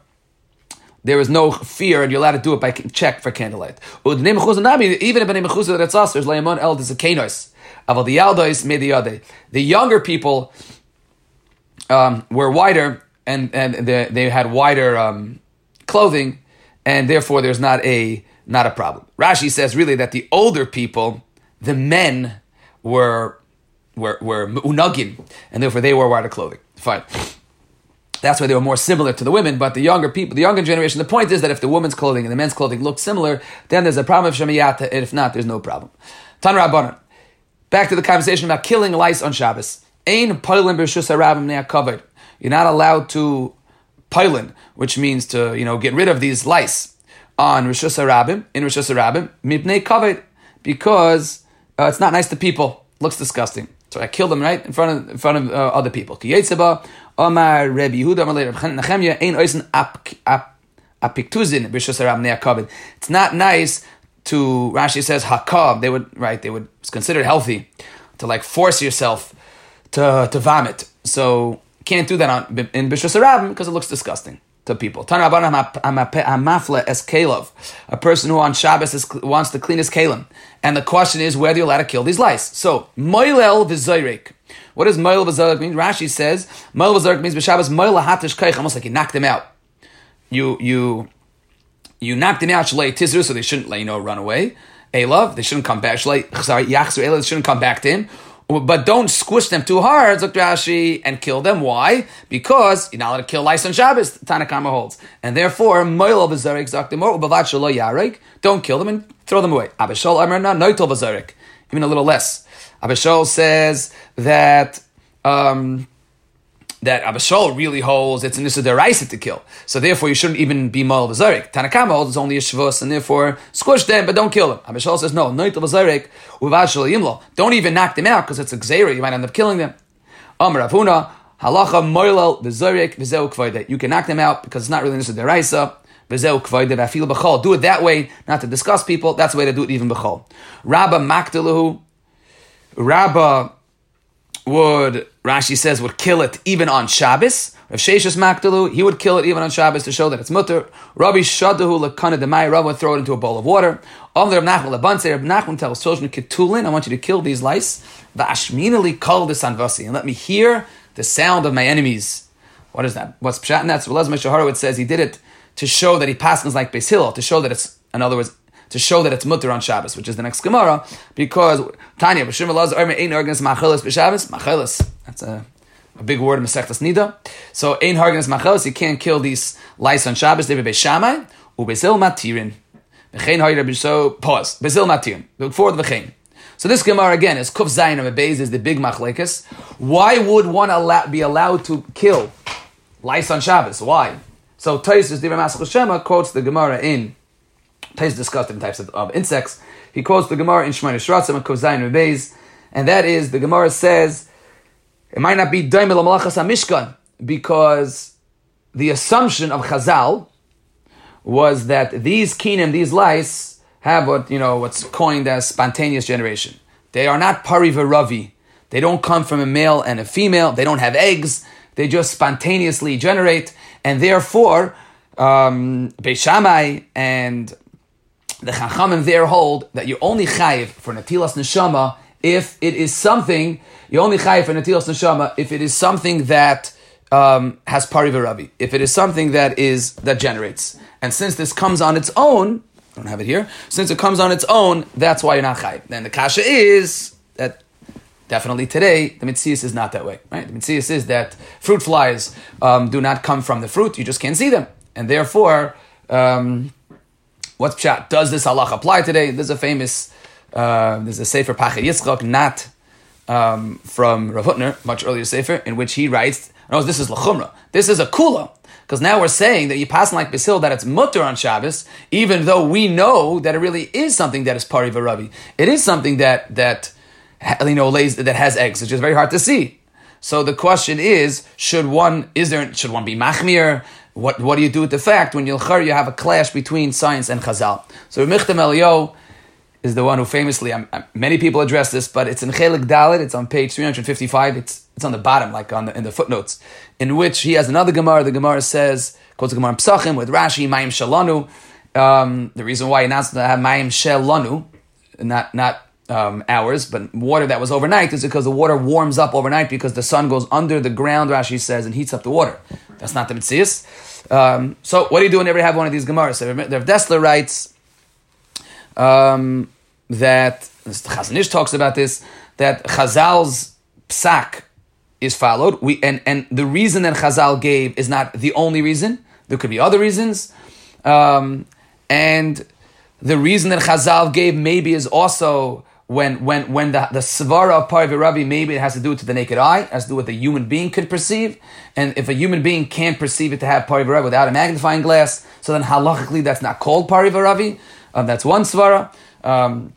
there is no fear, and you're allowed to do it by check for candlelight. Even if Mechuzah that's us, there's Leimon El Dezakenois. Aval the Yaldois Meidayade. The younger people um, were wider, and and they, they had wider. Um, clothing, and therefore there's not a not a problem. Rashi says really that the older people, the men, were were were unagin, and therefore they wore wider clothing. Fine. That's why they were more similar to the women, but the younger people, the younger generation, the point is that if the woman's clothing and the men's clothing look similar, then there's a problem of Shemiyata, and if not, there's no problem. Tan Rabbanan. Back to the conversation about killing lice on Shabbos. Ain Poilin Bershus Arabim covered. You're not allowed to pilin, which means to you know get rid of these lice on Rosh Hashanah in Rosh Hashanah mipnei kaved because uh, it's not nice to people. Looks disgusting. So I kill them right in front of in front of uh, other people. Omar Yehuda Nechemya ein apiktuzin. It's not nice to Rashi says hakab. They would right. They would it's considered healthy to like force yourself to to vomit. So can't do that on, in Bishus Arabim because it looks disgusting to people. A person who on Shabbos is, wants to clean his kalim. And the question is whether you're allowed to kill these lice. So, moilel v'zoyrek. What does moil v'zoyrek mean? Rashi says, moil v'zoyrek means b'Shabbos moil hatish kaich, almost like you knocked them out. You, you, you knocked them out, tizru, so they shouldn't, you know, run away. Elav, they shouldn't come back. Shalei, sorry, yachzu elav, they shouldn't come back to him. But don't squish them too hard, Dr. Rashi, and kill them. Why? Because you're not allowed to kill lice on Shabbos, Tanakama holds. And therefore, Moil Bazarik Zaktimor, Ubavat don't kill them and throw them away. Even a little less. Abishol says that um, that Abishol really holds it's an issue to kill. So therefore, you shouldn't even be mal v'zarik. Tanakama holds it's only a shvus, and therefore squish them, but don't kill them. Abishol says no, noit v'zarik uvashal yimlo. Don't even knock them out because it's a gzeira. You might end up killing them. Amar Avuna halacha moilel v'zarik v'zeu kvaida. You can knock them out because it's not really an issue deraisa. Do it that way, not to discuss people. That's the way to do it even b'chol. Rabba makdalahu. Rabba would Rashi says would kill it even on Shabbos. Rav Sheshes Makdalu, he would kill it even on Shabbos to show that it's mutter. Rabbi Shadahu lekana demai, Rabbi would throw it into a bowl of water. Om Rav Nachman lebanse, Rav Nachman tells children ketulin, I want you to kill these lice. Vashminali call this anvasi, and let me hear the sound of my enemies. What is that? What's pshat? And that's Velez Meshaharowitz says he did it to show that he passes like Beis Hillel, to show that it's, in other words, to show that it's mutter on Shabbos, which is the next Gemara, because Tanya, B'Shim Elazar, Omer, Ein Hargens Machelis B'Shabbos, Machelis, that's a, a big word in Nida. So, Ein Hargens Machelis, you can't kill these lice on Shabbos, David Beishamai, Ubesil Matirin. V'chein Hayra B'Sho, pause, Beis Hillel Matirin, before the V'chein. So this Gemara again is Kuf Zayin of Beis is the big machlekes. Why would one allow, be allowed to kill lice on Shabbos? Why? So Taisus Diva Shema quotes the Gemara in Taisus discussed different types of, of, insects. He quotes the Gemara in Shemona Shratzim and Kuf Zayin and that is the Gemara says it might not be Daimel Malachas Mishkan because the assumption of Chazal was that these kinim, these lice, have what you know what's coined as spontaneous generation. They are not parivaravi. They don't come from a male and a female. They don't have eggs. They just spontaneously generate, and therefore, um, Beishamai and the Chachamim there hold that you only chayiv for natilas neshama if it is something. You only chayiv for natilas neshama if it is something that um, has parivaravi. If it is something that is that generates, and since this comes on its own, I don't have it here. Since it comes on its own, that's why you're not chayv. Then the kasha is that definitely today the mitzias is not that way. Right? The mitzias is that fruit flies um, do not come from the fruit; you just can't see them, and therefore, um, what's pshat? Does this halach apply today? There's a famous, uh, there's a sefer Yitzchak, not um, from Rav Hutner, much earlier sefer, in which he writes, "No, this is lachumra. This is a kula." Because now we're saying that you pass like Beis Hillel that it's mutter on Shabbos, even though we know that it really is something that is pari v'ravi. It is something that that you know lays that has eggs. which is very hard to see. So the question is, should one is there should one be machmir? What what do you do with the fact when you you have a clash between science and Chazal? So Michtav M'Eliyahu is the one who famously, um, um, many people address this, but it's in Chelik Dalit, it's on page 355, it's, it's on the bottom, like on the, in the footnotes, in which he has another Gemara. The Gemara says, quotes the Gemara Psachim with Rashi, Mayim Shalanu. Um, the reason why he announced to have Mayim Shalanu, not, not um, hours, but water that was overnight, is because the water warms up overnight because the sun goes under the ground, Rashi says, and heats up the water. That's not the Mitzias. Um, so what do you do whenever you have one of these Gemaras? So Rav Dessler writes, um, that Chazon Ish talks about this that Chazal's psak is followed. We and and the reason that Chazal gave is not the only reason. There could be other reasons, um, and the reason that Chazal gave maybe is also when when when the the svara of Parvi Ravi maybe it has to do with the naked eye, has to do with a human being could perceive, and if a human being can't perceive it to have Parvi Ravi without a magnifying glass, so then halachically that's not called Parvi Ravi. Um, that's one svara. Um,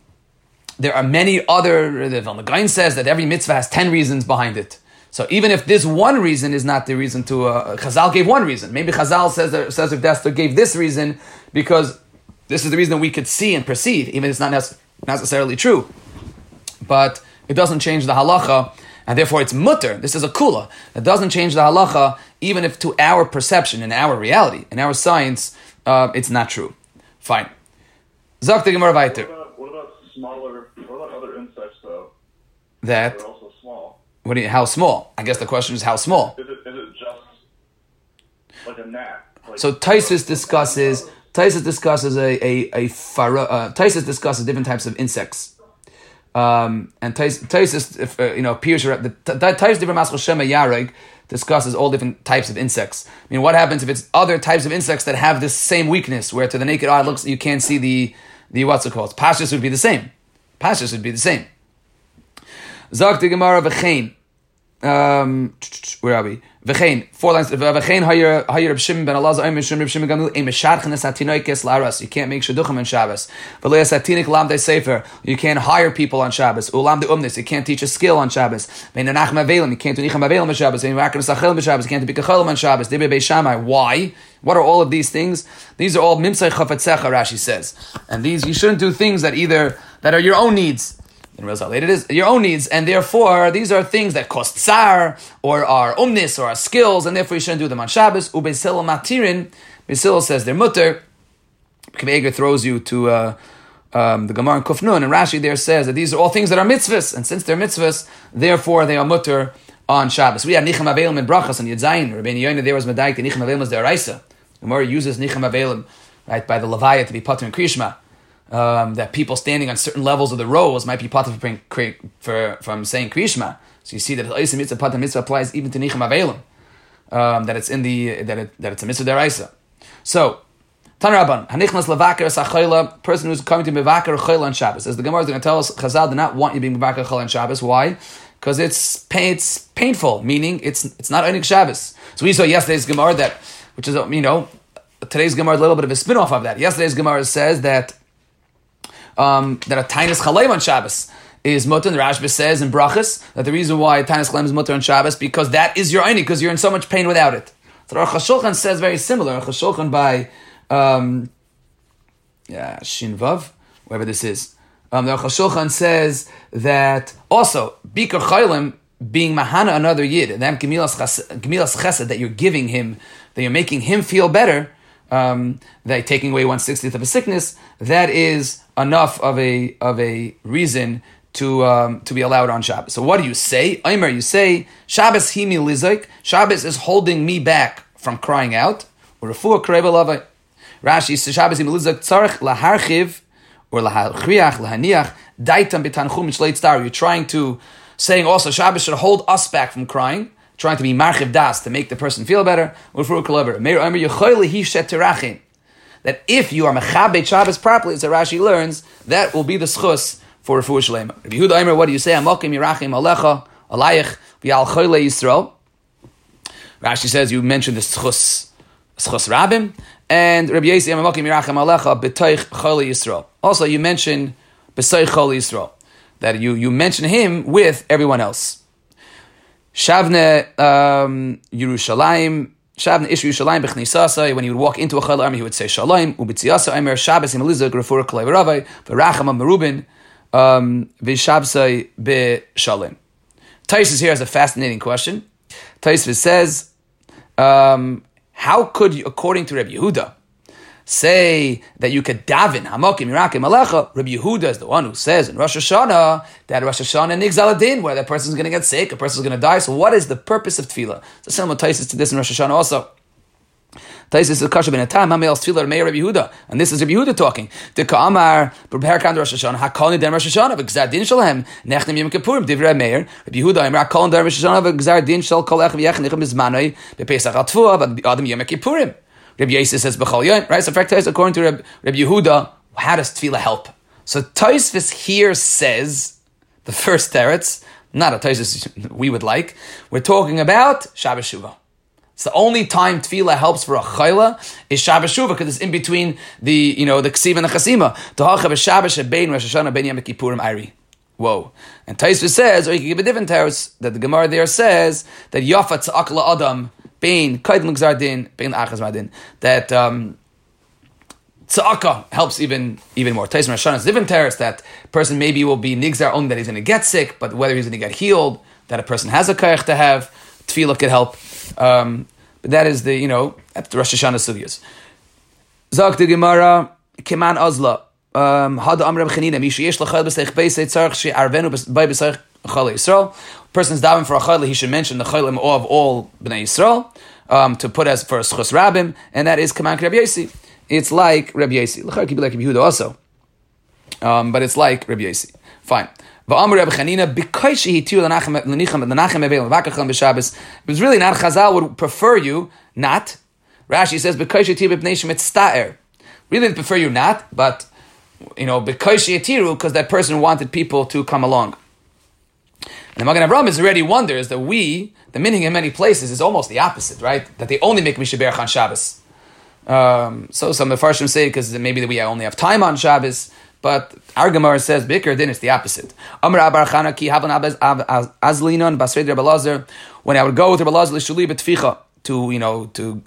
there are many other. The Vilna says that every mitzvah has ten reasons behind it. So even if this one reason is not the reason to, uh, Chazal gave one reason. Maybe Chazal says that, says if Dessler gave this reason because this is the reason that we could see and perceive, even if it's not necessarily true. But it doesn't change the halacha, and therefore it's mutter. This is a kula. It doesn't change the halacha, even if to our perception, in our reality, in our science, uh, it's not true. Fine. Zok the Gemara. What about smaller? What about other insects though? That. They're also small. What do you, how small? I guess the question is how small. Is it, is it just like a gnat? Like, So Taisus discusses Taisus discusses a a, a phara, uh, discusses different types of insects. Um, and Tais- Taisus, if, uh, you know, appears the Taisus different Maschel Shema Yareg discusses all different types of insects. I mean, what happens if it's other types of insects that have this same weakness, where to the naked eye looks you can't see the the what's it called? Pashas would be the same. Pashas would be the same. The Gemara v'chein. Um, where are we? V'chein. Four lines. V'chein hayir hayir Reb Shimon ben Elazar Omer Shimon Reb Shimon Gamliel. Ein mesharchen es hatinoikes laras. You can't make shaduchim on Shabbos. V'leis hatinik lam sefer. You can't hire people on Shabbos. Ulam de umnis. You can't teach a skill on Shabbos. Vein anach. You can't do nicham mavelim on Shabbos. Vein nesachel on Shabbos. You can't do bikacholim on Shabbos. Dibbe beishamai. Why? What are all of these things? These are all mimsai chafetzecha. Rashi says, and these you shouldn't do things that either that are your own needs in real it is your own needs, and therefore these are things that cost tsar or are umnis or are skills, and therefore you shouldn't do them on Shabbos. Ubesil matirin, Beis Hillel says they're mutter. Kveger throws you to uh, um, the Gemara in Kufnun, and Rashi there says that these are all things that are mitzvahs, and since they're mitzvahs, therefore they are mutter on Shabbos. We have nicham avelim and brachas and yedzayin. Rabbi Yoina there was medayik. The nicham avelim was. The Gemara uses nicham avelim right by the levaya to be pater and krishma. Um, that people standing on certain levels of the rows might be part of for, from saying Krishma. So you see that the mitzvah pata mitzvah applies even to nicham avelim. Um, that it's in the that it, that it's a mitzvah deraisa. So Tan Rabban, Hanichnas Levaker Sachayla, person who's coming to Mevaker Chayla on Shabbos. As the Gemara is going to tell us, Chazal did not want you being Mevaker Chayla on Shabbos. Why? Because it's pain, it's painful, meaning it's it's not Einik Shabbos. So we saw yesterday's Gemara that, which is you know, today's Gemara is a little bit of a spin off of that. Yesterday's Gemara says that um, that a Tainis Chalayim on Shabbos is mutter. The Rashba says in Brachas that the reason why Tainis Chalayim is mutter on Shabbos because that is your Einik, because you're in so much pain without it. So Aruch HaShulchan says very similar. Aruch HaShulchan by um, yeah, Shinvav, wherever this is. Um, the Shulchan says that also Bikar Chaylim being Mahana another Yid, and that Gemilas Chesed that you're giving him, that you're making him feel better, um, that taking away one sixtieth of a sickness, that is enough of a of a reason to um, to be allowed on Shabbos. So what do you say? Aimer, you say Shabbos himi lizik. Shabbos is holding me back from crying out. Or Rashi says Shabbos imilizak tzarich laharchiv or lahachriach lahaniach daitam betanchum. You're trying to saying also Shabbos should hold us back from crying, trying to be marchiv das to make the person feel better. That if you are mechabet Shabbos properly, as Rashi learns, that will be the schus for refuah shlema. Yehuda Aimer, what do you say? Amokim yirachim alecha alayich v'al choyle Yisrael. Rashi says you mentioned the schus schus rabim and Rabbi Yossi Amamokim Yirachem Alecha B'toich Choli Yisrael. Also, you mention B'soich Choli Yisrael that you you mention him with everyone else. Shavne um, Yerushalayim. Shavne Ish Yerushalayim B'chnisasa. When he would walk into a Chol army, he would say Shalom. U'b'tziyasa Aimer Shabbos Imeliza Grafur Kalei Ravai V'racham Merubin um, V'shabsai B'shalim. Taisus here has a fascinating question. Taisus says. Um, how could according to Rabbi Yehuda, say that you could daven Hamokim Yirakim Alecha? Rabbi Yehuda is the one who says in Rosh Hashanah that Rosh Hashanah Nigzaladin, where that person is going to get sick, a person is going to die. So what is the purpose of tefillah? So similar to this in Rosh Hashanah also. Taisis is kasha ben atam hamel tefillah meir Rabbi Yehuda, and this is Rabbi Yehuda talking. The ka'amar prepare kan Rosh Hashanah hakol nidem Rosh Hashanah v'gzar din shalhem nechnem yom kippurim divrei meir Rabbi Yehuda imar hakol nidem Rosh Hashanah v'gzar din shal kol echem yech nichem bizmanoi bepesach atfuah v'adam yom kippurim. Rabbi Yosef says b'chol yom right. So according to Rabbi, Rabbi Yehuda, how does tefillah help? So Taisvis here says the first teretz, not a Taisvis we would like. We're talking about Shabbos Shuvah. It's the only time tefillah helps for a chayla is Shabbos Shuvah because it's in between the you know the ksiv and the chasima. Tahachav Shabbos shebein Rosh Hashanah ben Yom Kippurim Iri. Whoa! And Taisva says, or you can give a different teretz that the Gemara there says that Yafa Tzakla Adam bein Kaidin Gzardin bein Achaz Madin that. Um, Tzaka helps even even more. Tyson Rosh is different teretz that person maybe will be nigzar only that he's going to get sick, but whether he's going to get healed, that a person has a kaich to have, tefillah could help. Um, but that is the, you know, that's the Rosh Hashanah sugyas. Zak the Gemara, Keman Azla. Um, Had Amr Chanina, Misha Yesh Lachal B'Seich Beisei Tzarech She Arvenu B'Bei B'Seich Chal Yisrael. Person's davening for a chayla, he should mention the chaylim of all Bnei Yisrael um, to put as for a schus rabbim, and that is Kaman Rabbi Yossi. It's like Rabbi Yossi. L'char could be like Rabbi Yehuda also, um, but it's like Rabbi Yossi. Fine. Chanina, because. It was really not Chazal would prefer you not. Rashi says because she hitiu b'pnei shemet sta'er. Really prefer you not, but you know because she because that person wanted people to come along. And the Magen Avraham is already wonders that we, the meaning in many places is almost the opposite, right? That they only make Mishaber on Shabbos. Um, so some of the Farshim say because maybe we only have time on Shabbos. But our Gemara says Bikr, then it's the opposite. Abar When I would go with Rabbi Lazar to you know to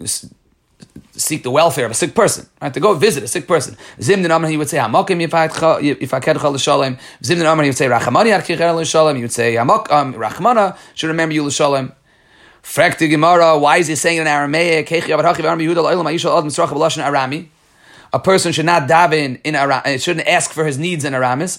seek the welfare of a sick person, right? To go visit a sick person. Zim den Amr he would say Hamakim if I if I kedcha l'shalem. Zim den Amr he would say Rachamani arkicher l'shalem. He would say Hamak um, Rachmana should remember you l'shalem. Frek the Gemara, why is he saying in Aramaic? Arami a person should not daven in Aram, uh, shouldn't ask for his needs in Aramis.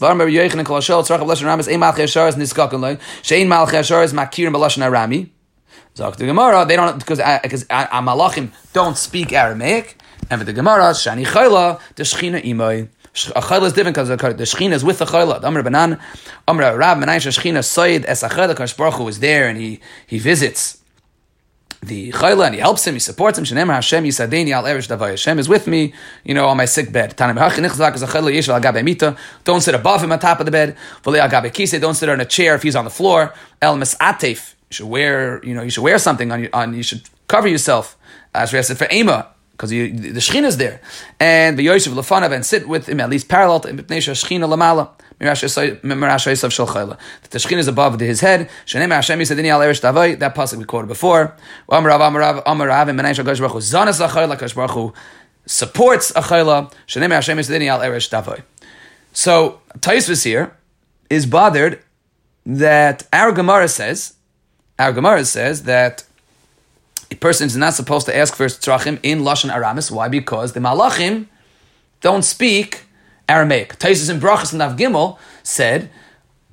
Zok the Gemara, they don't because because uh, Amalachim don't speak Aramaic, and for the Gemara, Shani Chayla, the Shechina Imay. A chayla is different because the shechina is with the chayla. Amr banan, Amr Rab Menaish Shechina Soid es a chayla. Kadosh Baruch Hu is there and he he visits the chayla and he helps him, he supports him. Shenemar Hashem Yisadeni al Eresh Davai. Hashem is with me, you know, on my sick bed. Tanim Hachin Nichzak is a chayla yishal agabe mita. Don't sit above him on top of the bed. V'le agabe kise. Don't sit on a chair if he's on the floor. El atef. You should wear, you know, you should wear something on. you. on you should cover yourself. As we said for Ema, because the Shechina is there, and the Yosef Lefanav and sit with him at least parallel to Shechina Lamala. That the Shechina is above his head. That pasuk we quoted before. Supports Achayla. So Taisvis here is bothered that our Gemara says, our Gemara says that a person is not supposed to ask for tzrachim in lashon Aramis. Why? Because the malachim don't speak Aramaic. Taisus in Brachas and Nav Gimel said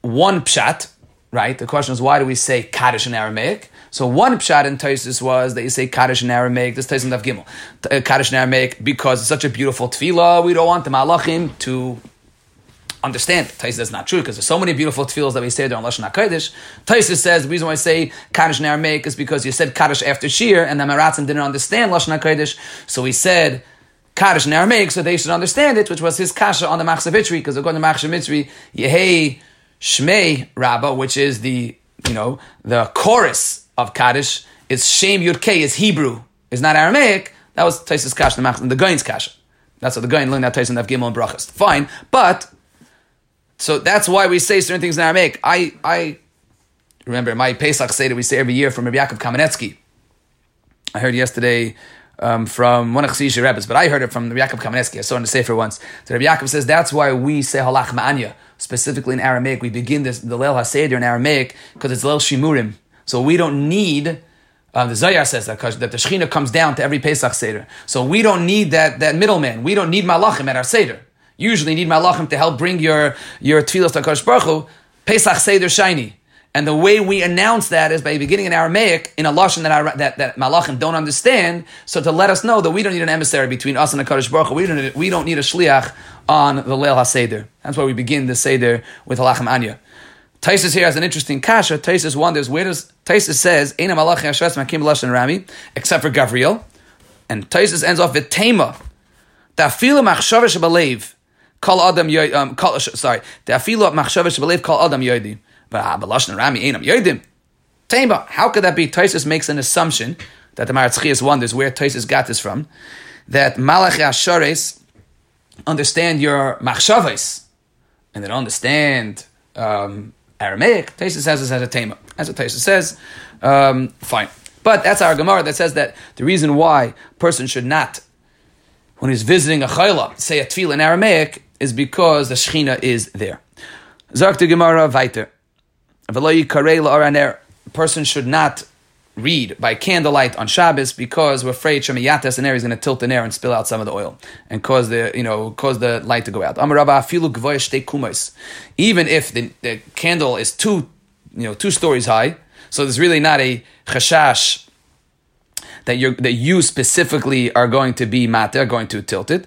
one pshat. Right. The question is why do we say kaddish in Aramaic? So one pshat in Taisus was that you say kaddish in Aramaic. This Taisus in Nav Gimel, uh, kaddish in Aramaic because it's such a beautiful tefillah. We don't want the malachim to understand. Taisus that's not true because there's so many beautiful tefillos that we say there on Lashon HaKodesh. Taisus says the reason why I say Kaddish in Aramaic is because you said Kaddish after Shir and the Maratzim didn't understand Lashon HaKodesh, so he said Kaddish in Aramaic so they should understand it, which was his kasha on the Machzor Vitry because according to Machzor Vitry, Yehei Shmei Rabbah, which is the, you know, the chorus of Kaddish, is Shem Yud K, is Hebrew, is not Aramaic. That was Taisus kasha, the, the Gain's kasha. That's what the Gain learned that Taisus and Gimel and Brachas. Fine, but so that's why we say certain things in Aramaic. I, I remember my Pesach Seder we say every year from Rabbi Yaakov Kamenetsky. I heard yesterday um, from one of Chassidus Rebbe's, but I heard it from Rabbi Yaakov Kamenetsky. I saw in the Sefer once. So Rabbi Yaakov says that's why we say Ha Lachma Anya, specifically in Aramaic. We begin this, the Leil HaSeder in Aramaic because it's Leil Shimurim. So we don't need um, the Zohar says that, that the Shechina comes down to every Pesach Seder. So we don't need that, that middleman. We don't need Malachim at our Seder usually need malachim to help bring your your tefillas to Hakadosh Baruch Hu, Pesach Seder shiny. And the way we announce that is by beginning in Aramaic in a lashon that, that, that malachim don't understand. So to let us know that we don't need an emissary between us and the Hakadosh Baruch Hu. We don't, we don't need a shliach on the Leil HaSeder. That's why we begin the Seder with ha lachma anya. Taisus here has an interesting kasha. Taisus wonders where does Taisus says Eina Malachi Hashves Makim Lashon Rami except for Gavriel, and Taisus ends off with Tema. Dafilu Machshavish Balev. Kol Adam um, kol, sorry. The afilu machshavah believe Kol Adam yodim. But ah, Rami ainam yodim. Tema, how could that be? Taisus makes an assumption that the Maharatz Chayes wonders where Taisus got this from. That Malachi Ashares understand your machshavas and they don't understand um, Aramaic. Taisus says this as a tema. That's what Taisus says. Um, fine. But that's our Gemara that says that the reason why a person should not, when he's visiting a chayla, say a tefillah in Aramaic, is because the Shechina is there. Zak Gemara weiter. A person should not read by candlelight on Shabbos because we're afraid Shemiyatas and air is going to tilt an air and spill out some of the oil and cause the you know cause the light to go out. Even if the, the candle is two you know two stories high, so there's really not a chashash that you that you specifically are going to be matter, going to tilt it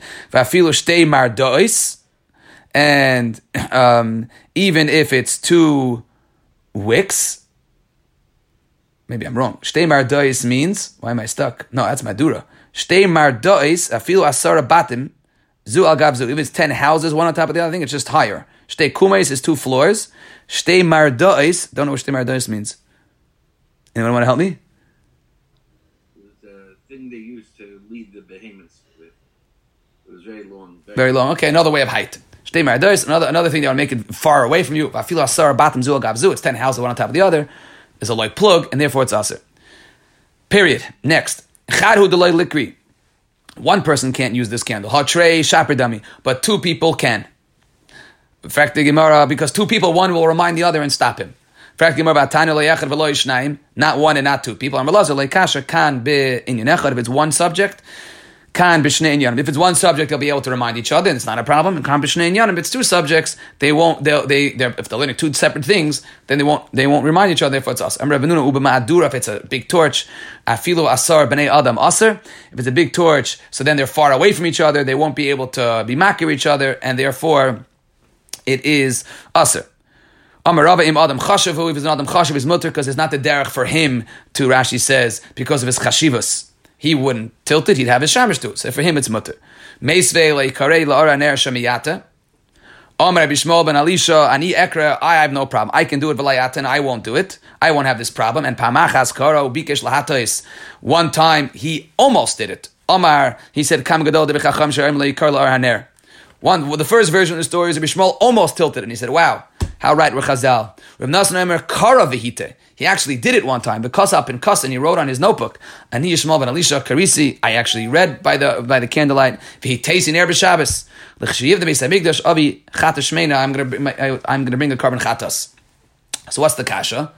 and um, even if it's two wicks, maybe I'm wrong. Shtei mardois means why am I stuck? No, that's madura. Shtei mardois afilu asara batim zu al gabzu. If it's ten houses, one on top of the other, I think it's just higher. Shtei kumais is two floors. Shtei mardois. Don't know what shtei mardois means. Anyone want to help me? The thing they used to lead the behemoths with. It was very long. Very, very long. Okay, another way of height. Another another thing they want to make it far away from you. It's ten houses one on top of the other. Is a like plug, and therefore it's aser. Period. Next, one person can't use this candle. Hatre shaper dummy, but two people can. In fact, the Gemara because two people, one will remind the other and stop him. In fact, Gemara not one and not two people. If it's one subject, Kan b'shnei. If it's one subject, they'll be able to remind each other, and it's not a problem. And kan b'shnei. If it's two subjects, they won't. They'll, they they're, if they're learning two separate things, then they won't they won't remind each other. Therefore, it's us. Ma'adura. If it's a big torch, afilu asar b'nei adam aser. If it's a big torch, so then they're far away from each other. They won't be able to be makir each other, and therefore, it is. Amarava im Adam Chashavu, if it's an Adam Chashav, is mutter because it's not the derech for him to, Rashi says, because of his chashivas he wouldn't tilt it, he'd have his shamish to it. So for him, it's mutter. Meisve leikarei la'ara ner shamiyata. Omer Bishmol ben Alisha, ani ekra, I have no problem. I can do it v'layata and I won't do it. I won't have this problem. And pamachas karo bikesh lahatois. One time, he almost did it. Omar, he said, kam gadol de b'chacham leikar la'ar haner. One, well, the first version of the story is Bishmol almost tilted and he said, wow, how right were Chazal. Rav Nasan Omer kara v'hite. He actually did it one time. Because up and Kus, and he wrote on his notebook, Ani Yishmael ben Elisha Karisi. I actually read by the by the candlelight. Tasting Erev Shabbos. L'chshiyiv the Beis Hamikdash Avi Chatash Shmeina. I'm gonna I'm gonna bring the carbon chatas. So what's the kasha?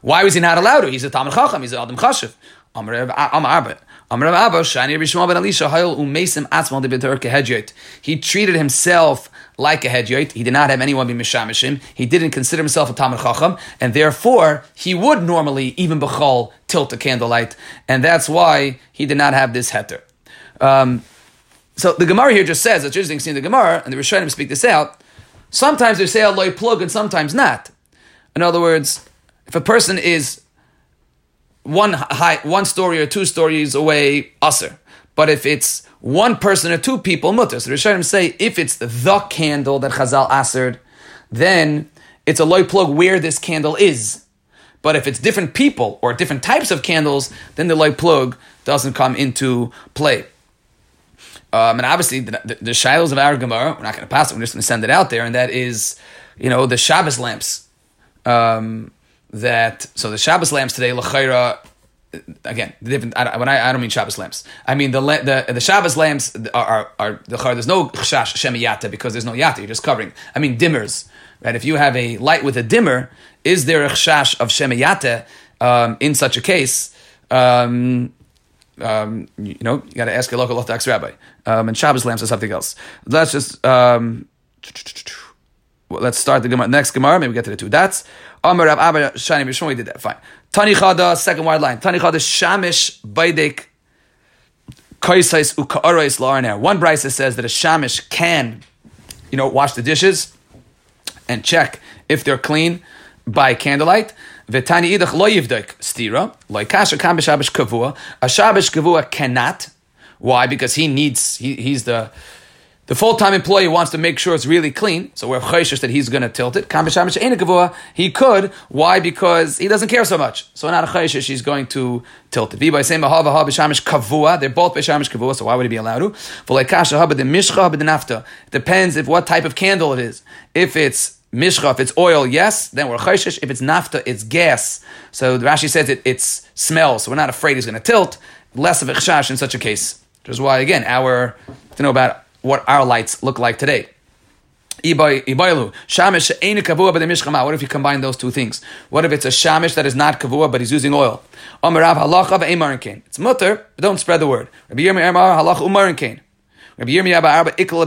Why was he not allowed to? He's a Talmud Chacham. He's an Adam Chashiv. Amar Abba. Amar Abba. Shani Rishmael ben Elisha Hayol Umesim Atzmal de He treated himself like a hedyoit. He did not have anyone be mishamishim. He didn't consider himself a Talmud Chacham, and therefore he would normally, even b'chol, tilt a candlelight, and that's why he did not have this heter. Um, so the Gemara here just says, it's interesting seeing the Gemara, and the Rishonim speak this out. Sometimes they say a loy plug, and sometimes not. In other words, if a person is one high, one story or two stories away, usher. But if it's one person or two people, mutter. So Rishonim say if it's the candle that Chazal answered, then it's a loy plug where this candle is. But if it's different people or different types of candles, then the loy plug doesn't come into play. Um, and obviously, the, the, the shilos of our Gemara, we're not going to pass it, we're just going to send it out there, and that is, you know, the Shabbos lamps. Um, that so the Shabbos lamps today, Lachaira, again, the different. I, when I, I don't mean Shabbos lamps, I mean the the the Shabbos lamps are are, are the there's no chash shemiyata because there's no yata. You're just covering. I mean dimmers, right? If you have a light with a dimmer, is there a chash of shemiyata um, in such a case? Um, um, you know, you got to ask a local Orthodox rabbi. Um, and Shabbos lamps is something else. Let's just um, let's start the Gemara. Next Gemara, maybe we get to the two. That's Amar Rav Abba Shani Bishmon. We did that. Fine. Tani Chada, second wide line. Tani Chada Shamish Baidek Kaisais Ukaarais Larner. One brisa says that a Shamish can, you know, wash the dishes and check if they're clean by candlelight. V'tani idach lo yivdek stira lo kasha kam b'shabish kavua. A shabish kavua cannot. Why? Because he needs. He, he's the the full-time employee wants to make sure it's really clean, so we're chayshish that he's going to tilt it. He could. Why? Because he doesn't care so much. So not a chayshish, he's going to tilt it. They're both b'shamish kavua, so why would he be allowed to? It depends if what type of candle it is. If it's mishcha, if it's oil, yes, then we're chayshish. If it's nafta, it's gas. So Rashi says it, it's smell, so we're not afraid he's going to tilt. Less of a chash in such a case. Which is why, again, our, to know about what our lights look like today. What if you combine those two things? What if it's a shamish that is not kavua but he's using oil? It's mutter, but don't spread the word.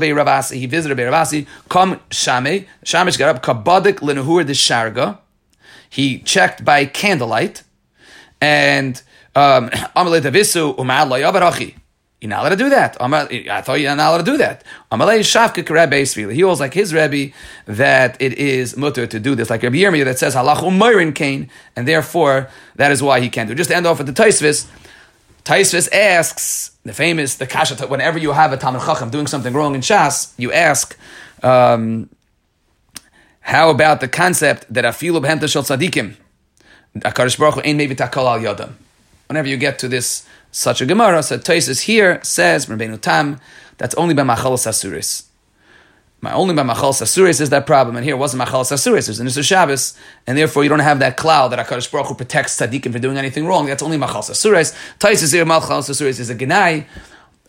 Ravasi. He visited Be Ravasi. Come Shame. Shamish got up. Kabadik Lenuhur the Sharga. He checked by candlelight. And um, You're not allowed to do that. I thought you're not allowed to do that. He was like his Rebbe that it is mutter to do this, like Rabbi Yirmiyah that says halach umayrin kain, and therefore that is why he can't do. It. Just to end off with the Taisvis. Taisvis asks the famous the kasha. Whenever you have a Talmud Chacham doing something wrong in Shas, you ask. Um, how about the concept that afilu b'hemta shel tzadikim, Akadosh Baruch Hu ein maybe takal al yodam. Whenever you get to this such a Gemara. So Toises here says, Rabbeinu Tam, that's only by Machalos Asuris. My only by Machalos Asuris is that problem, and here it wasn't Machalos Asuris, it was an Isra Shabbos, and therefore you don't have that cloud that HaKadosh Baruch Hu protects tzaddikim for doing anything wrong. That's only Machalos Asuris. Toises here, Machalos Asuris is a Genai.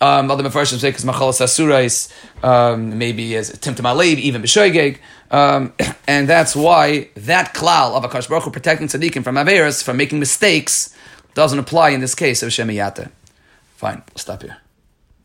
Um, other Mefarshim say because Machalas Asurais um, maybe as Timtim Alev, even B'Shoigeg. Um, and that's why that klal of Akash Baruch Hu protecting tzaddikim from Averis, from making mistakes, doesn't apply in this case of Shemiyata. Fine, we'll stop here.